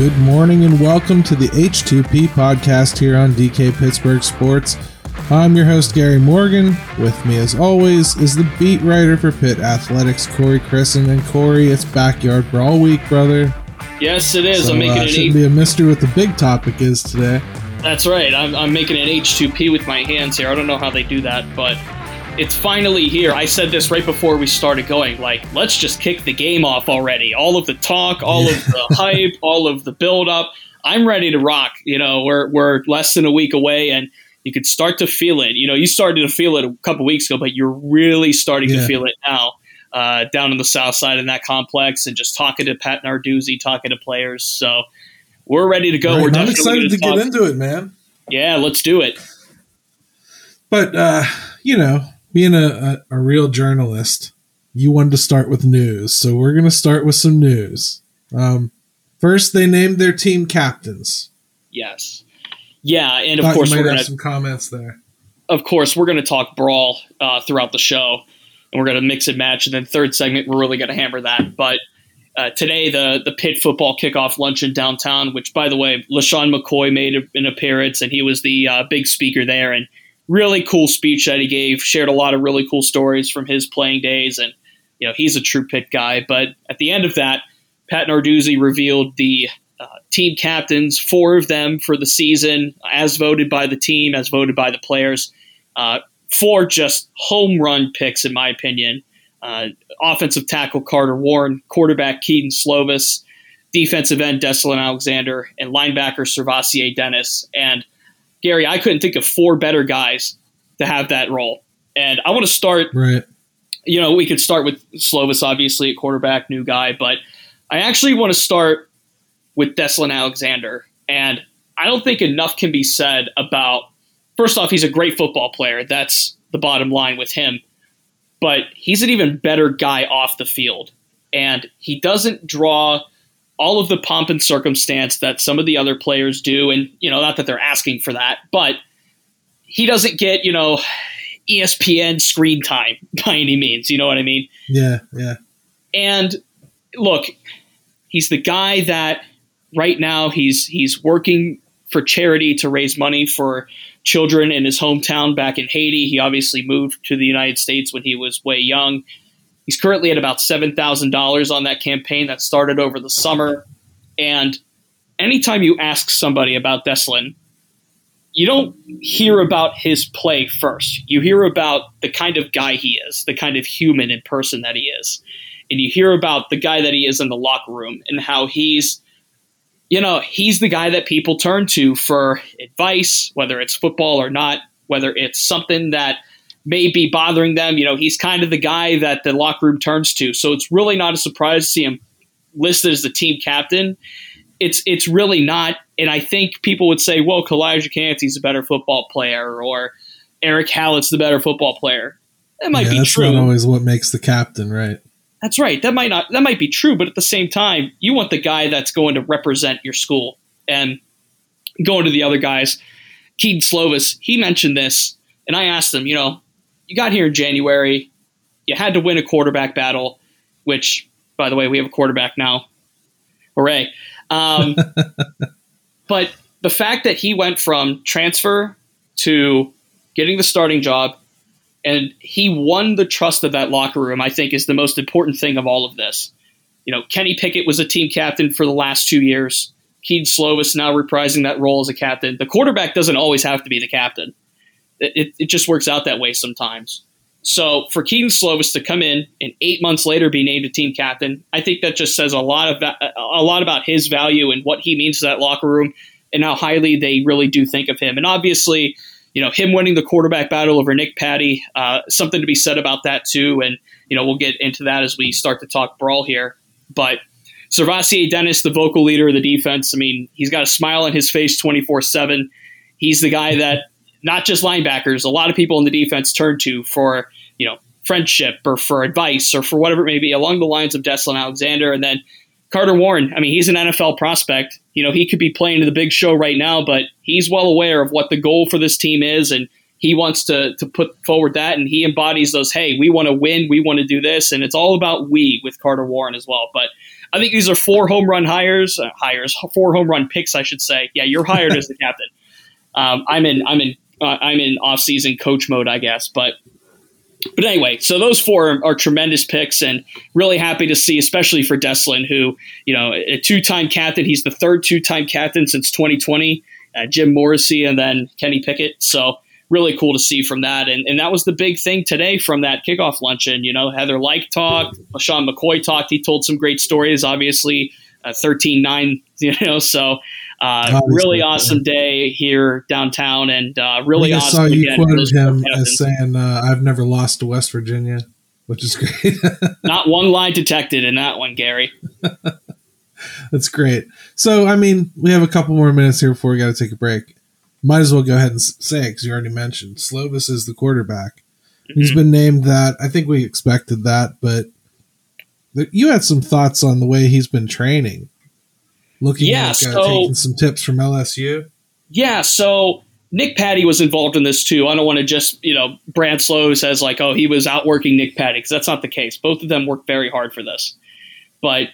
Good morning and welcome to the H2P podcast here on DK Pittsburgh Sports. I'm your host, Gary Morgan. With me, as always, is the beat writer for Pitt Athletics, Corey Crisan. And Corey, it's backyard brawl week, brother. Yes, it is. So, I'm making uh, an shouldn't be a mystery what the big topic is today. That's right. I'm, I'm making an H2P with my hands here. I don't know how they do that, but it's finally here. I said this right before we started going. Like, let's just kick the game off already. All of the talk, all of the hype, all of the build up. I'm ready to rock. You know, we're we're less than a week away, and you could start to feel it. You know, you started to feel it a couple weeks ago, but you're really starting Yeah. to feel it now. Uh, down on the south side in that complex, and just talking to Pat Narduzzi, talking to players. So we're ready to go. Right, we're I'm definitely excited to get into it, man. Yeah, let's do it. But, uh, you know, being a, a, a real journalist, you wanted to start with news. So we're going to start with some news. Um, first, they named their team captains. Yes. Yeah, and of Thought course we're gonna have some comments there. of course we're gonna talk brawl uh, throughout the show, and we're gonna mix and match. And then third segment we're really gonna hammer that. But uh, today the the Pitt football kickoff luncheon downtown, which by the way LeSean McCoy made an appearance, and he was the uh, big speaker there, and really cool speech that he gave. Shared a lot of really cool stories from his playing days, and you know he's a true Pitt guy. But at the end of that, Pat Narduzzi revealed the uh, team captains, four of them for the season, as voted by the team, as voted by the players. Uh, four just home run picks, in my opinion. Uh, offensive tackle Carter Warren, quarterback Kedon Slovis, defensive end Deslin Alexander, and linebacker SirVocea Dennis. And Gary, I couldn't think of four better guys to have that role. And I want to start Right. you know, we could start with Slovis, obviously, at quarterback, new guy, but I actually want to start with Deslin Alexander. And I don't think enough can be said about, first off, he's a great football player. That's the bottom line with him. But he's an even better guy off the field. And he doesn't draw all of the pomp and circumstance that some of the other players do. And, you know, not that they're asking for that, but he doesn't get, you know, ESPN screen time by any means. You know what I mean? Yeah, yeah. And look, he's the guy that right now he's he's working for charity to raise money for children in his hometown back in Haiti. He obviously moved to the United States when he was way young. He's currently at about seven thousand dollars on that campaign that started over the summer. And anytime you ask somebody about Deslin, you don't hear about his play first. You hear about the kind of guy he is, the kind of human and person that he is. And you hear about the guy that he is in the locker room and how he's, you know, he's the guy that people turn to for advice, whether it's football or not, whether it's something that may be bothering them. You know, he's kind of the guy that the locker room turns to. So it's really not a surprise to see him listed as the team captain. It's it's really not. And I think people would say, well, Calijah Kancey's a better football player, or Erick Hallett's the better football player. That might yeah, be that's true. not always what makes the captain, right? That's right. That might not that might be true, but at the same time, you want the guy that's going to represent your school. And going to the other guys, Kedon Slovis, he mentioned this, and I asked him, you know, you got here in January, you had to win a quarterback battle, which, by the way, we have a quarterback now. Hooray. Um, but the fact that he went from transfer to getting the starting job, and he won the trust of that locker room. I think is the most important thing of all of this. You know, Kenny Pickett was a team captain for the last two years. Kedon Slovis now reprising that role as a captain. The quarterback doesn't always have to be the captain. It, it, just works out that way sometimes. So for Kedon Slovis to come in and eight months later be named a team captain, I think that just says a lot of a lot about his value and what he means to that locker room and how highly they really do think of him. And obviously, you know, him winning the quarterback battle over Nick Patti, uh, something to be said about that too. And you know, we'll get into that as we start to talk brawl here. But SirVocea Dennis, the vocal leader of the defense, I mean, he's got a smile on his face 24 7. He's the guy that not just linebackers, a lot of people in the defense turn to for, you know, friendship or for advice or for whatever it may be along the lines of Deslin Alexander. And then Carter Warren, I mean, he's an NFL prospect. You know, he could be playing in the big show right now, but he's well aware of what the goal for this team is and he wants to to put forward that and he embodies those, hey, we want to win, we want to do this, and it's all about we with Carter Warren as well. But I think these are four home run hires, uh, hires, four home run picks, I should say. Yeah, you're hired as the captain. Um, I'm in, I'm in uh, I'm in off season coach mode, I guess. But but anyway, so those four are, are, tremendous picks, and really happy to see, especially for Deslin, who you know a two time captain. He's the third two time captain since 2020. Uh, Jim Morrissey and then Kenny Pickett. So really cool to see from that. And, and that was the big thing today from that kickoff luncheon. You know, Heather Lyke talked, Sean McCoy talked. He told some great stories, obviously, uh, 13 9, you know, so uh, really awesome day here downtown, and uh, really I awesome. saw you quoted him as saying, uh, "I've never lost to West Virginia," which is great. Not one lie detected in that one, Gary. That's great. So, I mean, we have a couple more minutes here before we got to take a break. Might as well go ahead and say it because you already mentioned Slovis is the quarterback. Mm-hmm. He's been named that. I think we expected that, but you had some thoughts on the way he's been training looking yeah, like uh, so, taking some tips from LSU? Yeah, so Nick Patti was involved in this too. I don't want to just, you know, Brad Slow says like, oh, he was outworking Nick Patti because that's not the case. Both of them worked very hard for this. But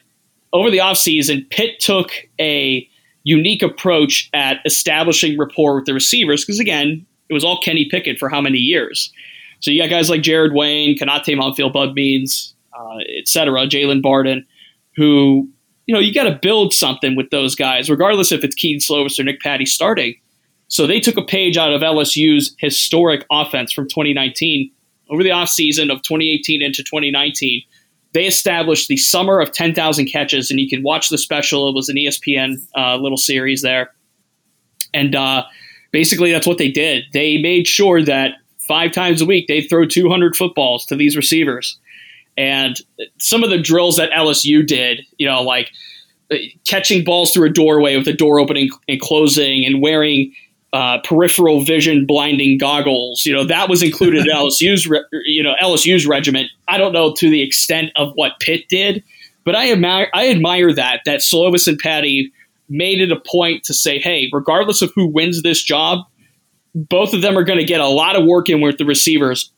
over the offseason, Pitt took a unique approach at establishing rapport with the receivers because, again, it was all Kenny Pickett for how many years? So you got guys like Jared Wayne, Konata Mumpfield Bub Means, uh, et cetera, Jaylon Barden, who you know, you got to build something with those guys, regardless if it's Kedon Slovis or Nick Patti starting. So they took a page out of LSU's historic offense from 2019. Over the offseason of 2018 into 2019, they established the summer of 10,000 catches, and you can watch the special. It was an ESPN uh, little series there. And uh, basically, that's what they did. They made sure that five times a week they throw 200 footballs to these receivers. And some of the drills that LSU did, you know, like uh, catching balls through a doorway with the door opening and closing and wearing uh, peripheral vision blinding goggles. You know that was included in LSU's re- you know LSU's regiment. I don't know to the extent of what Pitt did, but I admire I admire that that Slovis and Patti made it a point to say, hey, regardless of who wins this job, both of them are going to get a lot of work in with the receivers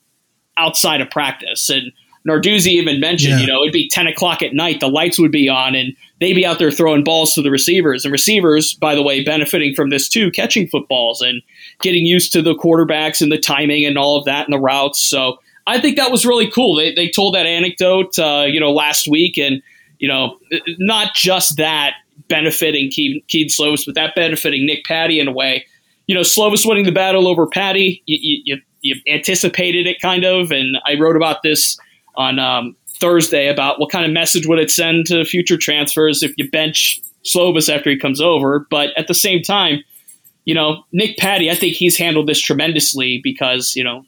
outside of practice and Narduzzi even mentioned, yeah. you know, it'd be 10 o'clock at night, the lights would be on, and they'd be out there throwing balls to the receivers. And receivers, by the way, benefiting from this too, catching footballs and getting used to the quarterbacks and the timing and all of that and the routes. So I think that was really cool. They, they told that anecdote, uh, you know, last week, and, you know, not just that benefiting Keed Slovis, but that benefiting Nick Patti in a way. You know, Slovis winning the battle over Patti, you, you, you anticipated it kind of, and I wrote about this on um, Thursday about what kind of message would it send to future transfers if you bench Slovis after he comes over. But at the same time, you know, Nick Patti, I think he's handled this tremendously because, you know,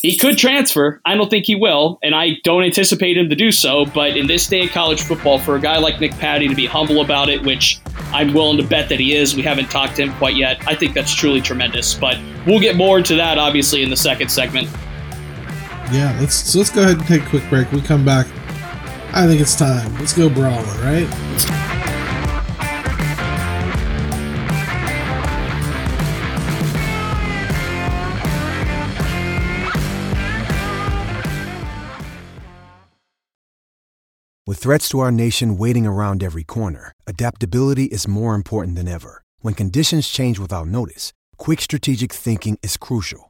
he could transfer. I don't think he will, and I don't anticipate him to do so. But in this day of college football, for a guy like Nick Patti to be humble about it, which I'm willing to bet that he is, we haven't talked to him quite yet. I think that's truly tremendous. But we'll get more into that, obviously, in the second segment. Yeah, let's so let's go ahead and take a quick break. We come back. I think it's time. Let's go brawling, right? With threats to our nation waiting around every corner, adaptability is more important than ever. When conditions change without notice, quick strategic thinking is crucial.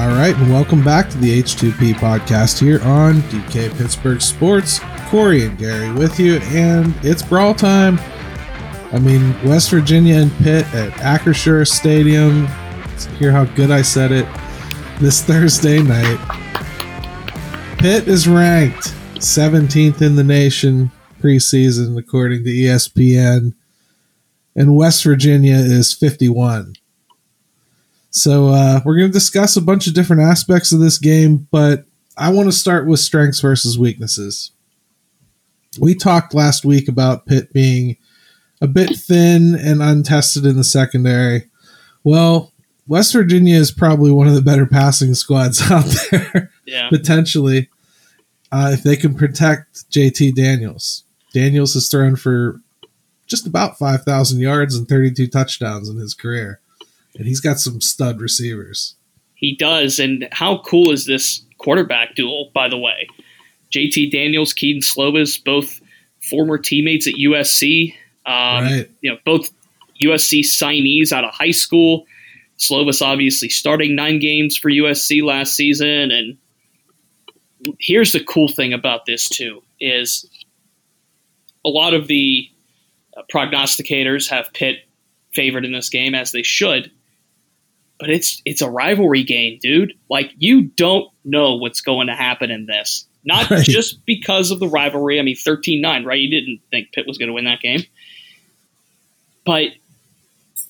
All right, and welcome back to the H2P podcast here on DK Pittsburgh Sports. Corey and Gary with you, and it's brawl time. I mean, West Virginia and Pitt at Acrisure Stadium. Let's hear how good I said it this Thursday night. Pitt is ranked 17th in the nation preseason, according to ESPN, and West Virginia is 51. So uh, we're going to discuss a bunch of different aspects of this game, but I want to start with strengths versus weaknesses. We talked last week about Pitt being a bit thin and untested in the secondary. Well, West Virginia is probably one of the better passing squads out there, Yeah. potentially, uh, if they can protect JT Daniels. Daniels has thrown for just about 5,000 yards and 32 touchdowns in his career and he's got some stud receivers. He does. And how cool is this quarterback duel, by the way? JT Daniels, Kedon Slovis, both former teammates at USC. Um, right. You know, both USC signees out of high school. Slovis obviously starting nine games for USC last season. And here's the cool thing about this, too, is a lot of the prognosticators have Pitt favored in this game, as they should but it's it's a rivalry game, dude. Like you don't know what's going to happen in this. Not right. just because of the rivalry. I mean, 13-9, right? You didn't think Pitt was going to win that game. But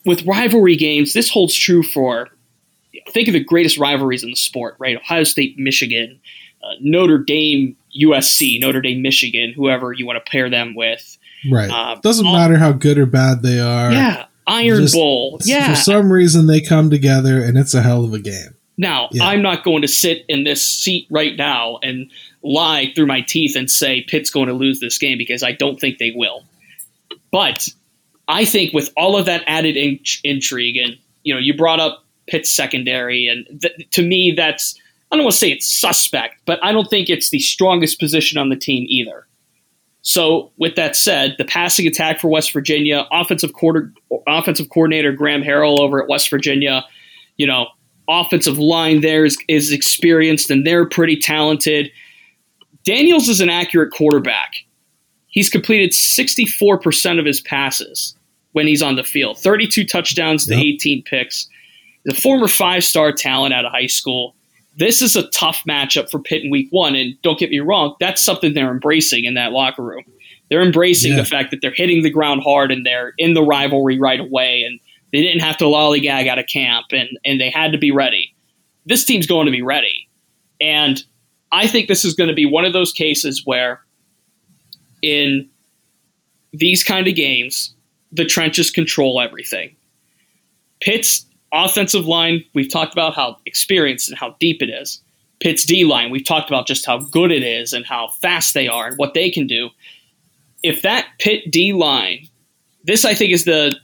with rivalry games, this holds true for think of the greatest rivalries in the sport, right? Ohio State, Michigan, uh, Notre Dame, USC, Notre Dame, Michigan, whoever you want to pair them with. Right. Uh, Doesn't all, matter how good or bad they are. Yeah. Iron Just, Bowl. Yeah. For some reason, they come together, and it's a hell of a game. Now, yeah. I'm not going to sit in this seat right now and lie through my teeth and say Pitt's going to lose this game because I don't think they will. But I think with all of that added in- intrigue, and you know, you brought up Pitt's secondary, and th- to me, that's I don't want to say it's suspect, but I don't think it's the strongest position on the team either. So, with that said, the passing attack for West Virginia, offensive quarter, offensive coordinator Graham Harrell over at West Virginia, you know, offensive line there is, is experienced and they're pretty talented. Daniels is an accurate quarterback. He's completed 64% of his passes when he's on the field, 32 touchdowns to yep. 18 picks. The former five star talent out of high school this is a tough matchup for Pitt in week one. And don't get me wrong, that's something they're embracing in that locker room. They're embracing yeah. the fact that they're hitting the ground hard and they're in the rivalry right away. And they didn't have to lollygag out of camp and, and they had to be ready. This team's going to be ready. And I think this is going to be one of those cases where in these kind of games, the trenches control everything. Pitt's offensive line, we've talked about how experienced and how deep it is. Pitt's D line, we've talked about just how good it is and how fast they are and what they can do. If that Pitt D line, this I think is the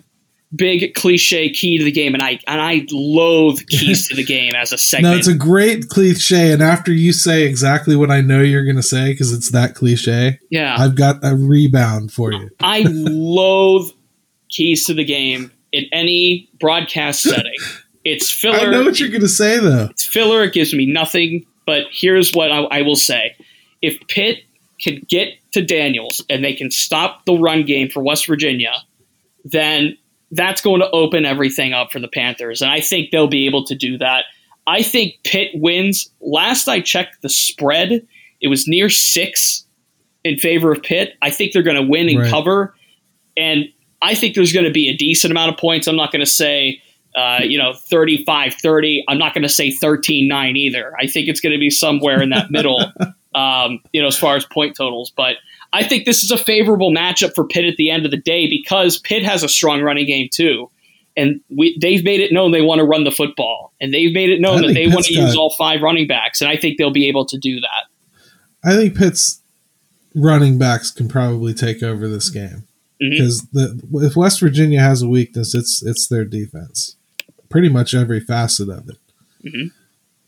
big cliche key to the game, and I and I loathe keys to the game as a segment. no, it's a great cliche, and after you say exactly what I know you're going to say, because it's that cliche, yeah, I've got a rebound for you. I loathe keys to the game in any broadcast setting. It's filler. I know what you're going to say, though. It's filler. It gives me nothing. But here's what I, I will say: If Pitt can get to Daniels and they can stop the run game for West Virginia, then that's going to open everything up for the Panthers, and I think they'll be able to do that. I think Pitt wins. Last I checked, the spread it was near six in favor of Pitt. I think they're going to win and right. cover. And I think there's going to be a decent amount of points. I'm not going to say, uh, you know, 35 30. I'm not going to say 13 9 either. I think it's going to be somewhere in that middle, um, you know, as far as point totals. But I think this is a favorable matchup for Pitt at the end of the day because Pitt has a strong running game too. and we, they've made it known they want to run the football, and they've made it known that they want to use all five running backs, and I think they'll be able to do that. I think Pitt's running backs can probably take over this game because mm-hmm. if West Virginia has a weakness, it's it's their defense. Pretty much every facet of it. Mm-hmm.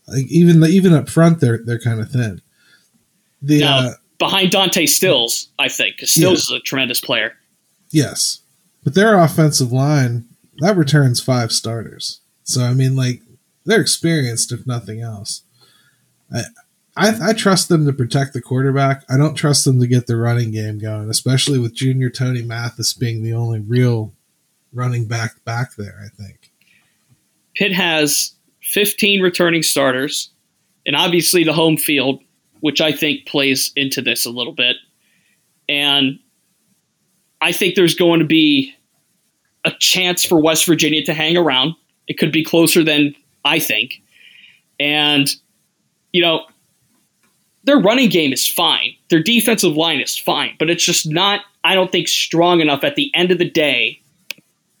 Like even even up front, they're they're kind of thin. The now, uh, behind Dante Stills, I think because Stills yeah. is a tremendous player. Yes, but their offensive line that returns five starters. So I mean, like they're experienced if nothing else. I, I, I trust them to protect the quarterback. I don't trust them to get the running game going, especially with Junior Tony Mathis being the only real running back back there. I think Pitt has 15 returning starters, and obviously the home field, which I think plays into this a little bit. And I think there's going to be a chance for West Virginia to hang around. It could be closer than I think. And, you know, their running game is fine. Their defensive line is fine, but it's just not, I don't think, strong enough at the end of the day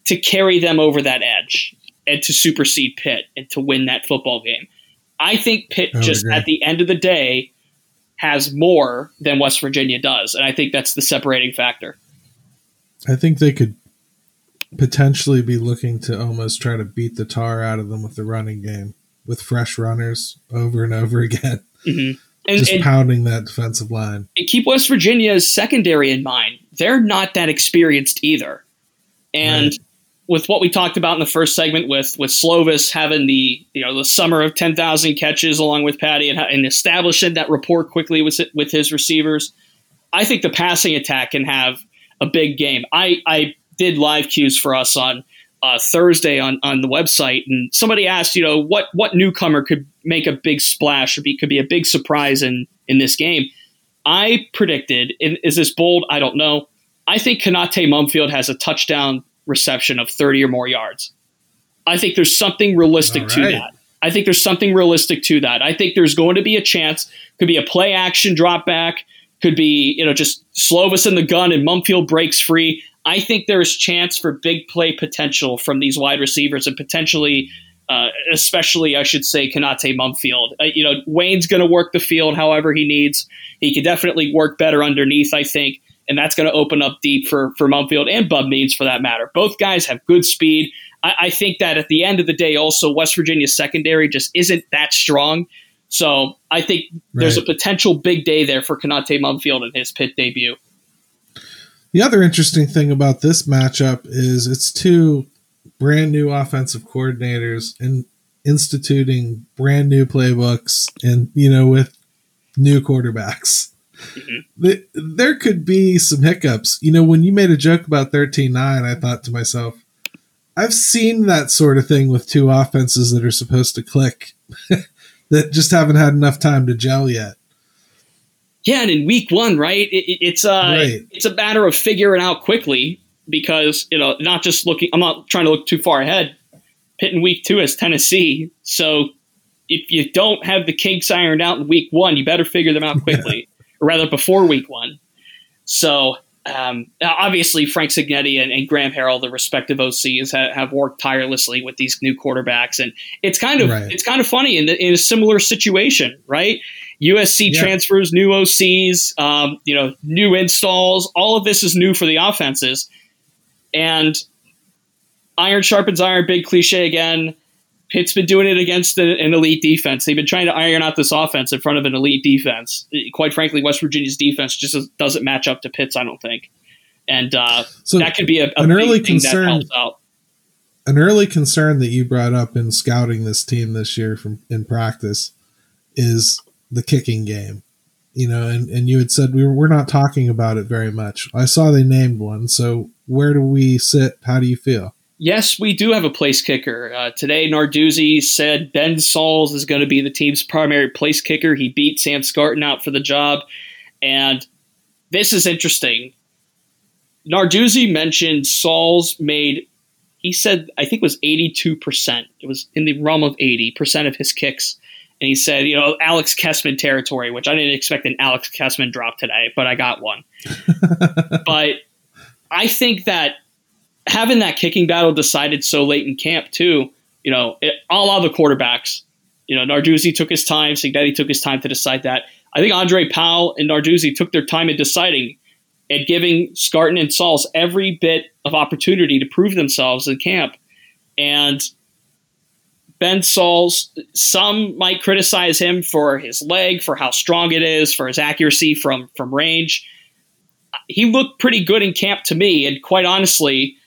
to carry them over that edge and to supersede Pitt and to win that football game. I think Pitt just at the end of the day has more than West Virginia does, and I think that's the separating factor. I think they could potentially be looking to almost try to beat the tar out of them with the running game with fresh runners over and over again. Mm-hmm. And, just and pounding that defensive line. keep West Virginia's secondary in mind. They're not that experienced either. And right. with what we talked about in the first segment with with Slovis having the you know the summer of ten thousand catches along with Patti and, and establishing that rapport quickly with with his receivers, I think the passing attack can have a big game. I I did live cues for us on uh, Thursday on, on the website, and somebody asked, you know, what what newcomer could make a big splash or be, could be a big surprise in in this game. I predicted, is this bold? I don't know. I think Konata Mumpfield has a touchdown reception of 30 or more yards. I think there's something realistic right. to that. I think there's something realistic to that. I think there's going to be a chance. Could be a play action drop back. Could be, you know, just Slovis in the gun and Mumpfield breaks free. I think there's chance for big play potential from these wide receivers and potentially, uh, especially, I should say, Konata Mumpfield. Uh, you know, Wayne's going to work the field however he needs. He can definitely work better underneath, I think, and that's going to open up deep for, for Mumpfield and Bub Means for that matter. Both guys have good speed. I, I think that at the end of the day, also, West Virginia's secondary just isn't that strong. So I think right. there's a potential big day there for Konata Mumpfield in his Pitt debut. The other interesting thing about this matchup is it's two brand new offensive coordinators and instituting brand new playbooks and, you know, with new quarterbacks. Mm-hmm. There could be some hiccups. You know, when you made a joke about 13 9, I thought to myself, I've seen that sort of thing with two offenses that are supposed to click that just haven't had enough time to gel yet. Yeah, and in week one, right? It, it's uh, right. it's a matter of figuring out quickly because you know, not just looking. I'm not trying to look too far ahead. Pitt in week two is Tennessee, so if you don't have the kinks ironed out in week one, you better figure them out quickly, or rather before week one. So um, obviously, Frank Cignetti and, and, Graham Harrell, the respective OCs, have, have, worked tirelessly with these new quarterbacks, and it's kind of right. it's kind of funny in, the, in a similar situation, right? USC yeah. transfers, new OCs, um, you know, new installs. All of this is new for the offenses, and iron sharpens iron. Big cliche again. Pitt's been doing it against an elite defense. They've been trying to iron out this offense in front of an elite defense. Quite frankly, West Virginia's defense just doesn't match up to Pitt's. I don't think, and uh, so that could be a, a an early concern. An early concern that you brought up in scouting this team this year from in practice is the kicking game. You know, and, and you had said we were, we're not talking about it very much. I saw they named one. So where do we sit? How do you feel? Yes, we do have a place kicker. Uh, today, Narduzzi said Ben Sauls is going to be the team's primary place kicker. He beat Sam Scarton out for the job. And this is interesting. Narduzzi mentioned Sauls made, he said, I think it was 82%. It was in the realm of 80% of his kicks and he said, you know, Alex Kessman territory, which I didn't expect an Alex Kessman drop today, but I got one. but I think that having that kicking battle decided so late in camp too, you know, it, all of the quarterbacks. You know, Narduzzi took his time, Cignetti took his time to decide that. I think Andre Powell and Narduzzi took their time in deciding and giving Scarton and Sauls every bit of opportunity to prove themselves in camp. And Ben Sauls, some might criticize him for his leg, for how strong it is, for his accuracy from from range. He looked pretty good in camp to me, and quite honestly,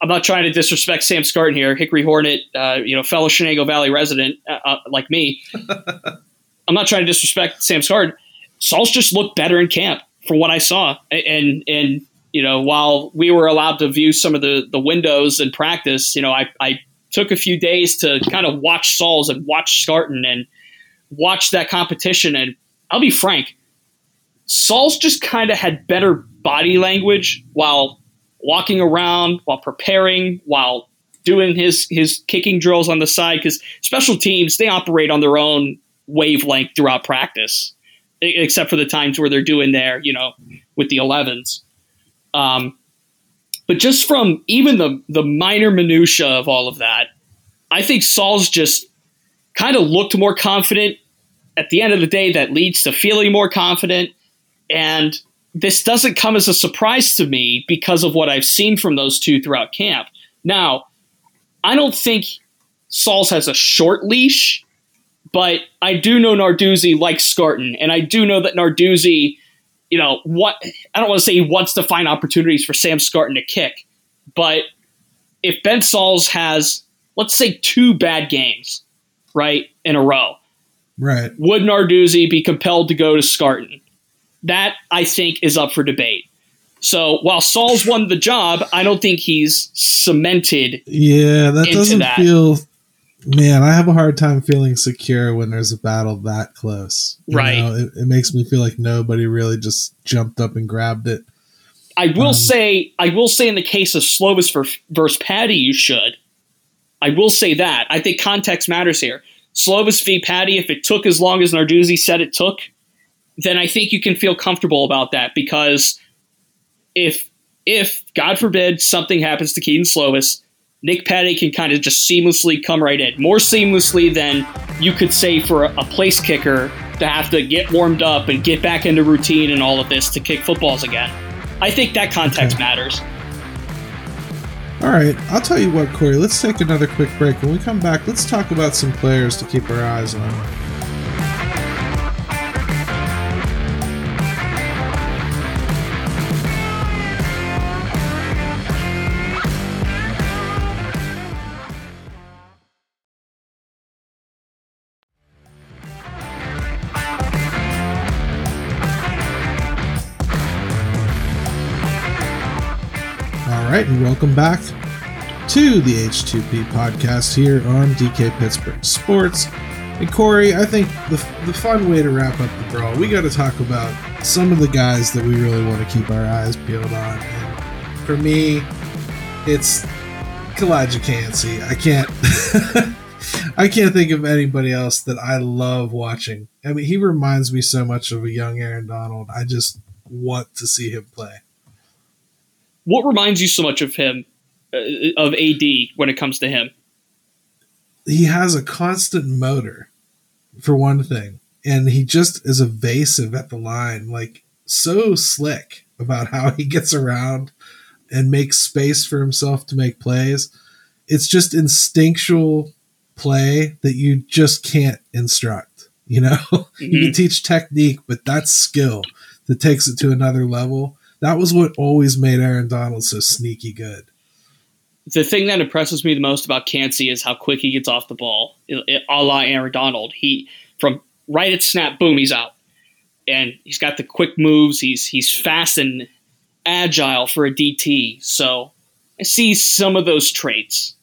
I'm not trying to disrespect Sam Scarton here, Hickory Hornet, uh, you know, fellow Shenango Valley resident uh, uh, like me. I'm not trying to disrespect Sam Scarton. Sauls just looked better in camp from what I saw, and and you know, while we were allowed to view some of the the windows in practice, you know, I I took a few days to kind of watch Sauls and watch Scarton and watch that competition. And I'll be frank, Sauls just kind of had better body language while walking around, while preparing, while doing his his kicking drills on the side. Because special teams they operate on their own wavelength throughout practice, except for the times where they're doing their you know with the 11s. Um, but just from even the the minor minutia of all of that, I think Sauls just kind of looked more confident. At the end of the day, that leads to feeling more confident. And this doesn't come as a surprise to me because of what I've seen from those two throughout camp. Now, I don't think Sauls has a short leash, but I do know Narduzzi likes Scarton, and I do know that Narduzzi you know, what I don't want to say he wants to find opportunities for Sam Scarton to kick, but if Ben Sauls has, let's say, two bad games, right, in a row, right, would Narduzzi be compelled to go to Scarton? That I think is up for debate. So while Sauls won the job, I don't think he's cemented. Yeah, that doesn't that. feel man, I have a hard time feeling secure when there's a battle that close. You right. It, it, makes me feel like nobody really just jumped up and grabbed it. I will um, say, I will say, in the case of Slovis for, versus Patti, you should. I will say that. I think context matters here. Slovis v. Patti, if it took as long as Narduzzi said it took, then I think you can feel comfortable about that because if, if God forbid, something happens to Kedon Slovis, Nick Patti can kind of just seamlessly come right in, more seamlessly than you could say for a, a place kicker to have to get warmed up and get back into routine and all of this to kick footballs again. I think that context okay. matters. All right, I'll tell you what, Corey. Let's take another quick break. When we come back, let's talk about some players to keep our eyes on. Welcome back to the H2P podcast here on DK Pittsburgh Sports. And Corey, I think the, the fun way to wrap up the brawl, we got to talk about some of the guys that we really want to keep our eyes peeled on. And for me, it's Calijah Kancey. I can't. I can't think of anybody else that I love watching. I mean, he reminds me so much of a young Aaron Donald. I just want to see him play what reminds you so much of him, uh, of AD when it comes to him? He has a constant motor, for one thing, and he just is evasive at the line, like so slick about how he gets around and makes space for himself to make plays. It's just instinctual play that you just can't instruct. You know, mm-hmm. you can teach technique, but that's skill that takes it to another level that was what always made Aaron Donald so sneaky good. The thing that impresses me the most about Kancey is how quick he gets off the ball, a la Aaron Donald. He from right at snap, boom, he's out, and he's got the quick moves. He's he's fast and agile for a DT. So I see some of those traits.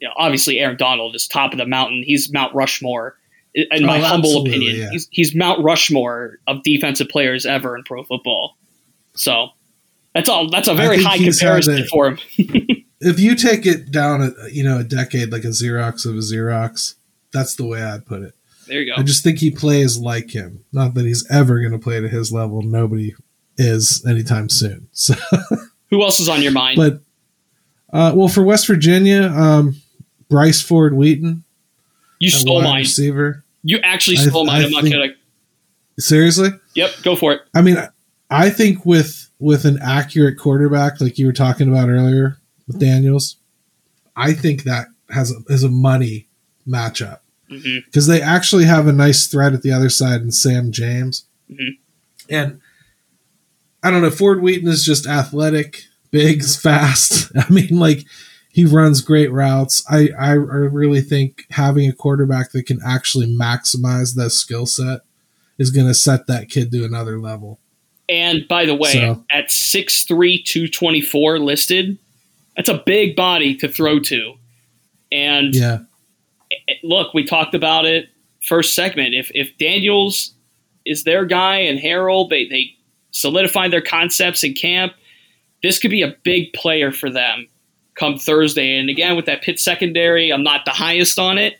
You know, obviously Aaron Donald is top of the mountain. He's Mount Rushmore, in oh, my oh, humble opinion. Yeah. He's, he's Mount Rushmore of defensive players ever in pro football. So that's all. That's a very high comparison a, for him. if you take it down, a, you know, a decade like a Xerox of a Xerox, that's the way I'd put it. There you go. I just think he plays like him. Not that he's ever going to play to his level. Nobody is anytime soon. So, who else is on your mind? But Uh, well, for West Virginia, um, Bryce Ford Wheaton. You stole mine. Receiver. You actually stole I, mine. I am not kidding. Seriously? Yep, go for it. I mean, I think with with an accurate quarterback, like you were talking about earlier with Daniels, I think that has a, is a money matchup because mm-hmm. they actually have a nice threat at the other side in Sam James, mm-hmm. and I don't know. Ford Wheaton is just athletic, big, fast. I mean, like he runs great routes. I, I really think having a quarterback that can actually maximize that skill set is going to set that kid to another level. And by the way, so, at 6'3, 224 listed, that's a big body to throw to. And yeah. look, we talked about it first segment. If if Daniels is their guy and Harrell, they, they solidified their concepts in camp, this could be a big player for them come Thursday. And again, with that Pitt secondary, I'm not the highest on it.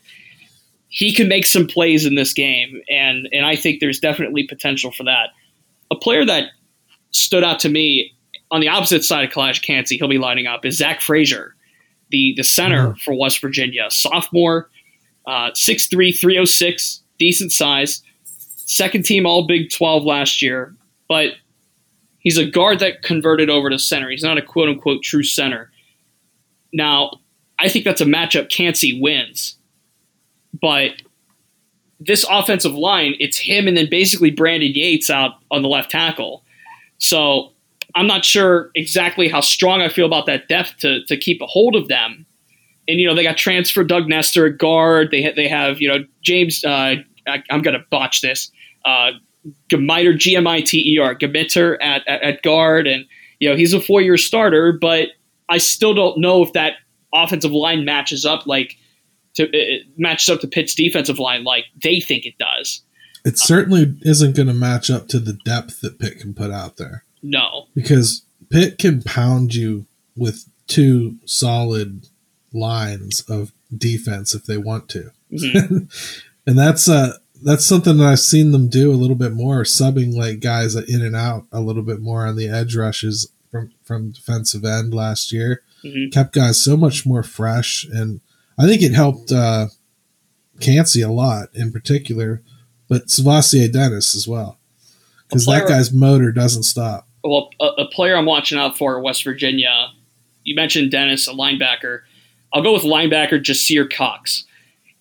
He can make some plays in this game, and and I think there's definitely potential for that player that stood out to me on the opposite side of Calijah Kancey, he'll be lining up, is Zach Frazier, the, the center mm-hmm. for West Virginia. Sophomore, uh, 6'3, 306, decent size. Second team All Big 12 last year, but he's a guard that converted over to center. He's not a quote unquote true center. Now, I think that's a matchup Kancey wins, but this offensive line, it's him and then basically Brandon Yates out on the left tackle. So I'm not sure exactly how strong I feel about that depth to, to keep a hold of them. And, you know, they got transfer Doug Nester at guard. They, ha- they have, you know, James, uh, I, am going to botch this, uh, Gmiter, G-M-I-T-E-R, Gmiter at, at, at guard. And, you know, he's a four-year starter, but I still don't know if that offensive line matches up like to it matches up to Pitt's defensive line like they think it does. It certainly isn't going to match up to the depth that Pitt can put out there. No, because Pitt can pound you with two solid lines of defense if they want to, mm-hmm. and that's uh that's something that I've seen them do a little bit more, subbing like guys in and out a little bit more on the edge rushes from from defensive end last year. Mm-hmm. Kept guys so much more fresh and I think it helped uh, Kancey a lot in particular, but SirVocea Dennis as well, because that guy's motor doesn't stop. Well, a, a, player I'm watching out for West Virginia. You mentioned Dennis, a linebacker. I'll go with linebacker Jasir Cox.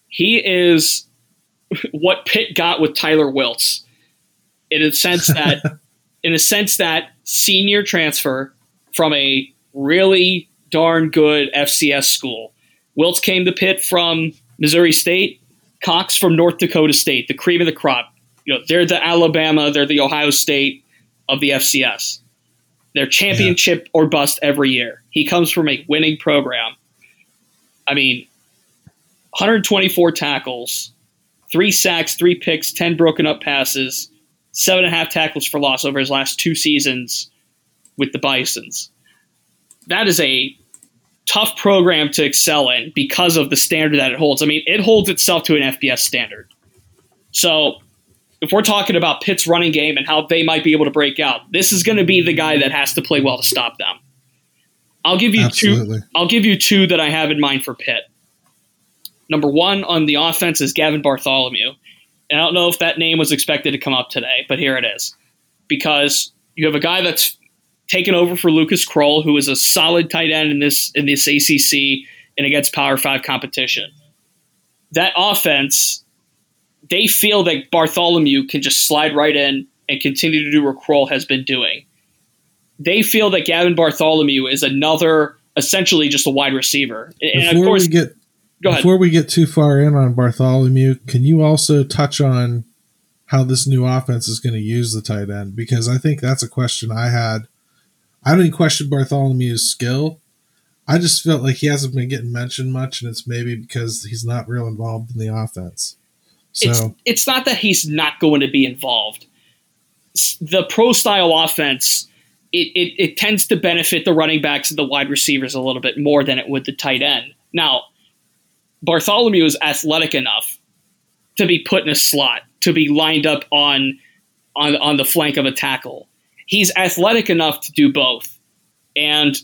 He is what Pitt got with Tyler Wiltz, in a sense that, in a sense that senior transfer from a really darn good FCS school Wiltz came to Pitt from Missouri State, Cox from North Dakota State, the cream of the crop. You know, they're the Alabama, they're the Ohio State of the FCS. They're championship yeah. or bust every year. He comes from a winning program. I mean, 124 tackles, three sacks, three picks, 10 broken up passes, seven and a half tackles for loss over his last two seasons with the Bisons. That is a tough program to excel in because of the standard that it holds. I mean, it holds itself to an FBS standard. So if we're talking about Pitt's running game and how they might be able to break out, this is going to be the guy that has to play well to stop them. I'll give you Absolutely. two. I'll give you two that I have in mind for Pitt. Number one on the offense is Gavin Bartholomew. And I don't know if that name was expected to come up today, but here it is. Because you have a guy that's taken over for Lucas Krull, who is a solid tight end in this in this ACC and against Power Five competition. That offense, they feel that Bartholomew can just slide right in and continue to do what Krull has been doing. They feel that Gavin Bartholomew is another, essentially just a wide receiver. And before of course, we get before we get too far in on Bartholomew, can you also touch on how this new offense is going to use the tight end? Because I think that's a question I had I don't even question Bartholomew's skill. I just felt like he hasn't been getting mentioned much, and it's maybe because he's not real involved in the offense. So it's, it's not that he's not going to be involved. The pro style offense, it, it, it tends to benefit the running backs and the wide receivers a little bit more than it would the tight end. Now, Bartholomew is athletic enough to be put in a slot, to be lined up on on on the flank of a tackle he's athletic enough to do both. And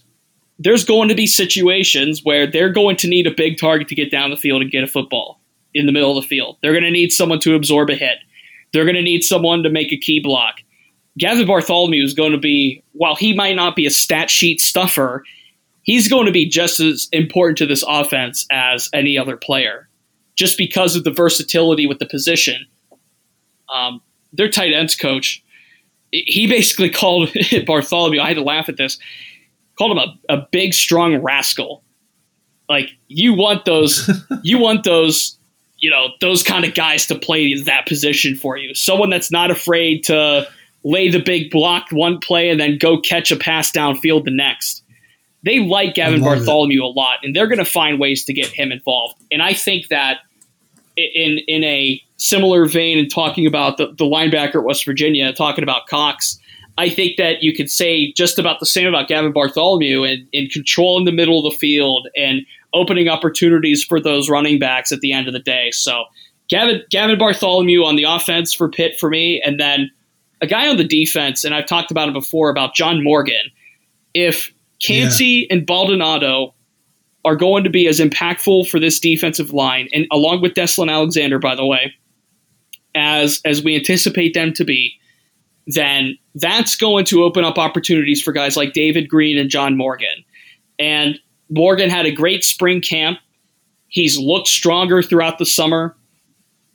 there's going to be situations where they're going to need a big target to get down the field and get a football in the middle of the field. They're going to need someone to absorb a hit. They're going to need someone to make a key block. Gavin Bartholomew is going to be, while he might not be a stat sheet stuffer, he's going to be just as important to this offense as any other player, just because of the versatility with the position. Um, their tight ends coach, he basically called Bartholomew. I had to laugh at this. Called him a, a big, strong rascal. Like you want those, you want those, you know, those kind of guys to play that position for you. Someone that's not afraid to lay the big block one play and then go catch a pass downfield the next. They like Gavin Bartholomew it. a lot, and they're going to find ways to get him involved. And I think that in in a similar vein, in talking about the, the linebacker at West Virginia, talking about Cox, I think that you could say just about the same about Gavin Bartholomew and in controlling the middle of the field and opening opportunities for those running backs at the end of the day. So Gavin Gavin Bartholomew on the offense for Pitt for me, and then a guy on the defense, and I've talked about it before about John Morgan. If Kancey yeah. and Baldonado are going to be as impactful for this defensive line, and along with Deslin Alexander, by the way, as as we anticipate them to be, then that's going to open up opportunities for guys like David Green and John Morgan. And Morgan had a great spring camp. He's looked stronger throughout the summer.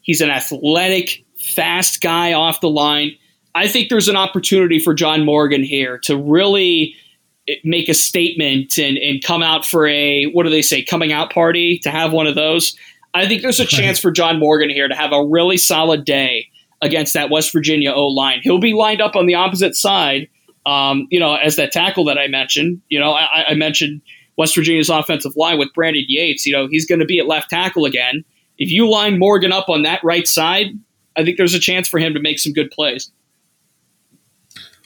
He's an athletic, fast guy off the line. I think there's an opportunity for John Morgan here to really make a statement and, and come out for a what do they say coming out party to have one of those. I think there's a chance for John Morgan here to have a really solid day against that West Virginia O line. He'll be lined up on the opposite side, um, you know, as that tackle that I mentioned. You know, I, I mentioned West Virginia's offensive line with Brandon Yates. You know, he's going to be at left tackle again. If you line Morgan up on that right side, I think there's a chance for him to make some good plays.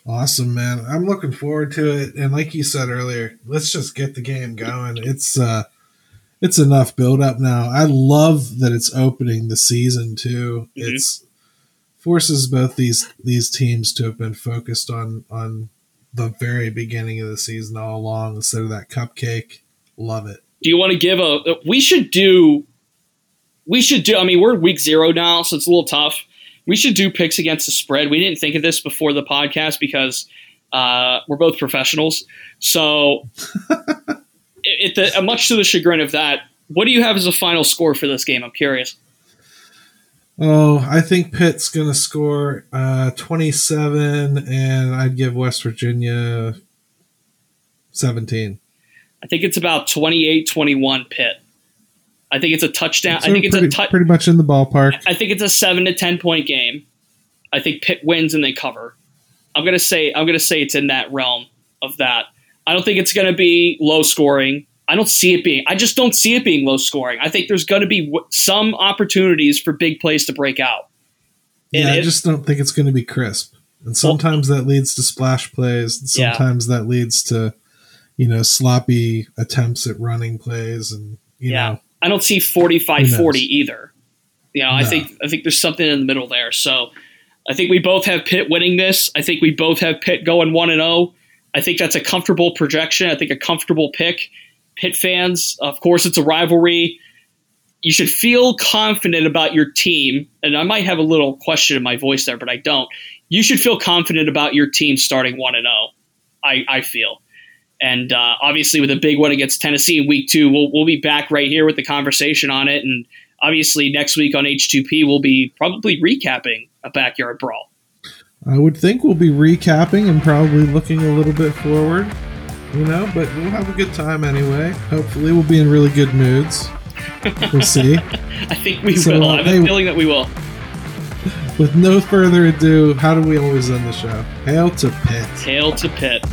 Awesome, man. I'm looking forward to it. And like you said earlier, let's just get the game going. It's uh it's enough build up now. I love that it's opening the season too. Mm-hmm. It's forces both these these teams to have been focused on on the very beginning of the season all along instead of that cupcake. Love it. Do you want to give a we should do we should do I mean we're week 0 now so it's a little tough we should do picks against the spread. We didn't think of this before the podcast because uh, we're both professionals. So, it, it, the, much to the chagrin of that, what do you have as a final score for this game? I'm curious. Oh, I think Pitt's going to score uh, 27, and I'd give West Virginia 17. I think it's about 28 21 Pitt. I think it's a touchdown. So I think pretty, it's a tu- pretty much in the ballpark. I think it's a seven to ten point game. I think Pitt wins and they cover. I'm gonna say I'm gonna say it's in that realm of that. I don't think it's gonna be low scoring. I don't see it being. I just don't see it being low scoring. I think there's going to be w- some opportunities for big plays to break out. And yeah, I just don't think it's going to be crisp. And sometimes well, that leads to splash plays. And sometimes yeah. that leads to, you know, sloppy attempts at running plays. And you yeah. know, I don't see 45-40 either. You know, no. I think I think there's something in the middle there. So I think we both have Pitt winning this. I think we both have Pitt going one and zero. Oh. I think that's a comfortable projection. I think a comfortable pick. Pitt fans, of course, it's a rivalry. You should feel confident about your team, and I might have a little question in my voice there, but I don't. You should feel confident about your team starting one and zero. Oh, I, I feel. And uh, obviously, with a big one against Tennessee in week two, we'll, we'll be back right here with the conversation on it. And obviously, next week on H2P, we'll be probably recapping a backyard brawl. I would think we'll be recapping and probably looking a little bit forward, you know, but we'll have a good time anyway. Hopefully, we'll be in really good moods. We'll see. I think we so, will. I have hey, a feeling that we will. With no further ado, how do we always end the show? Hail to Pitt. Hail to Pitt.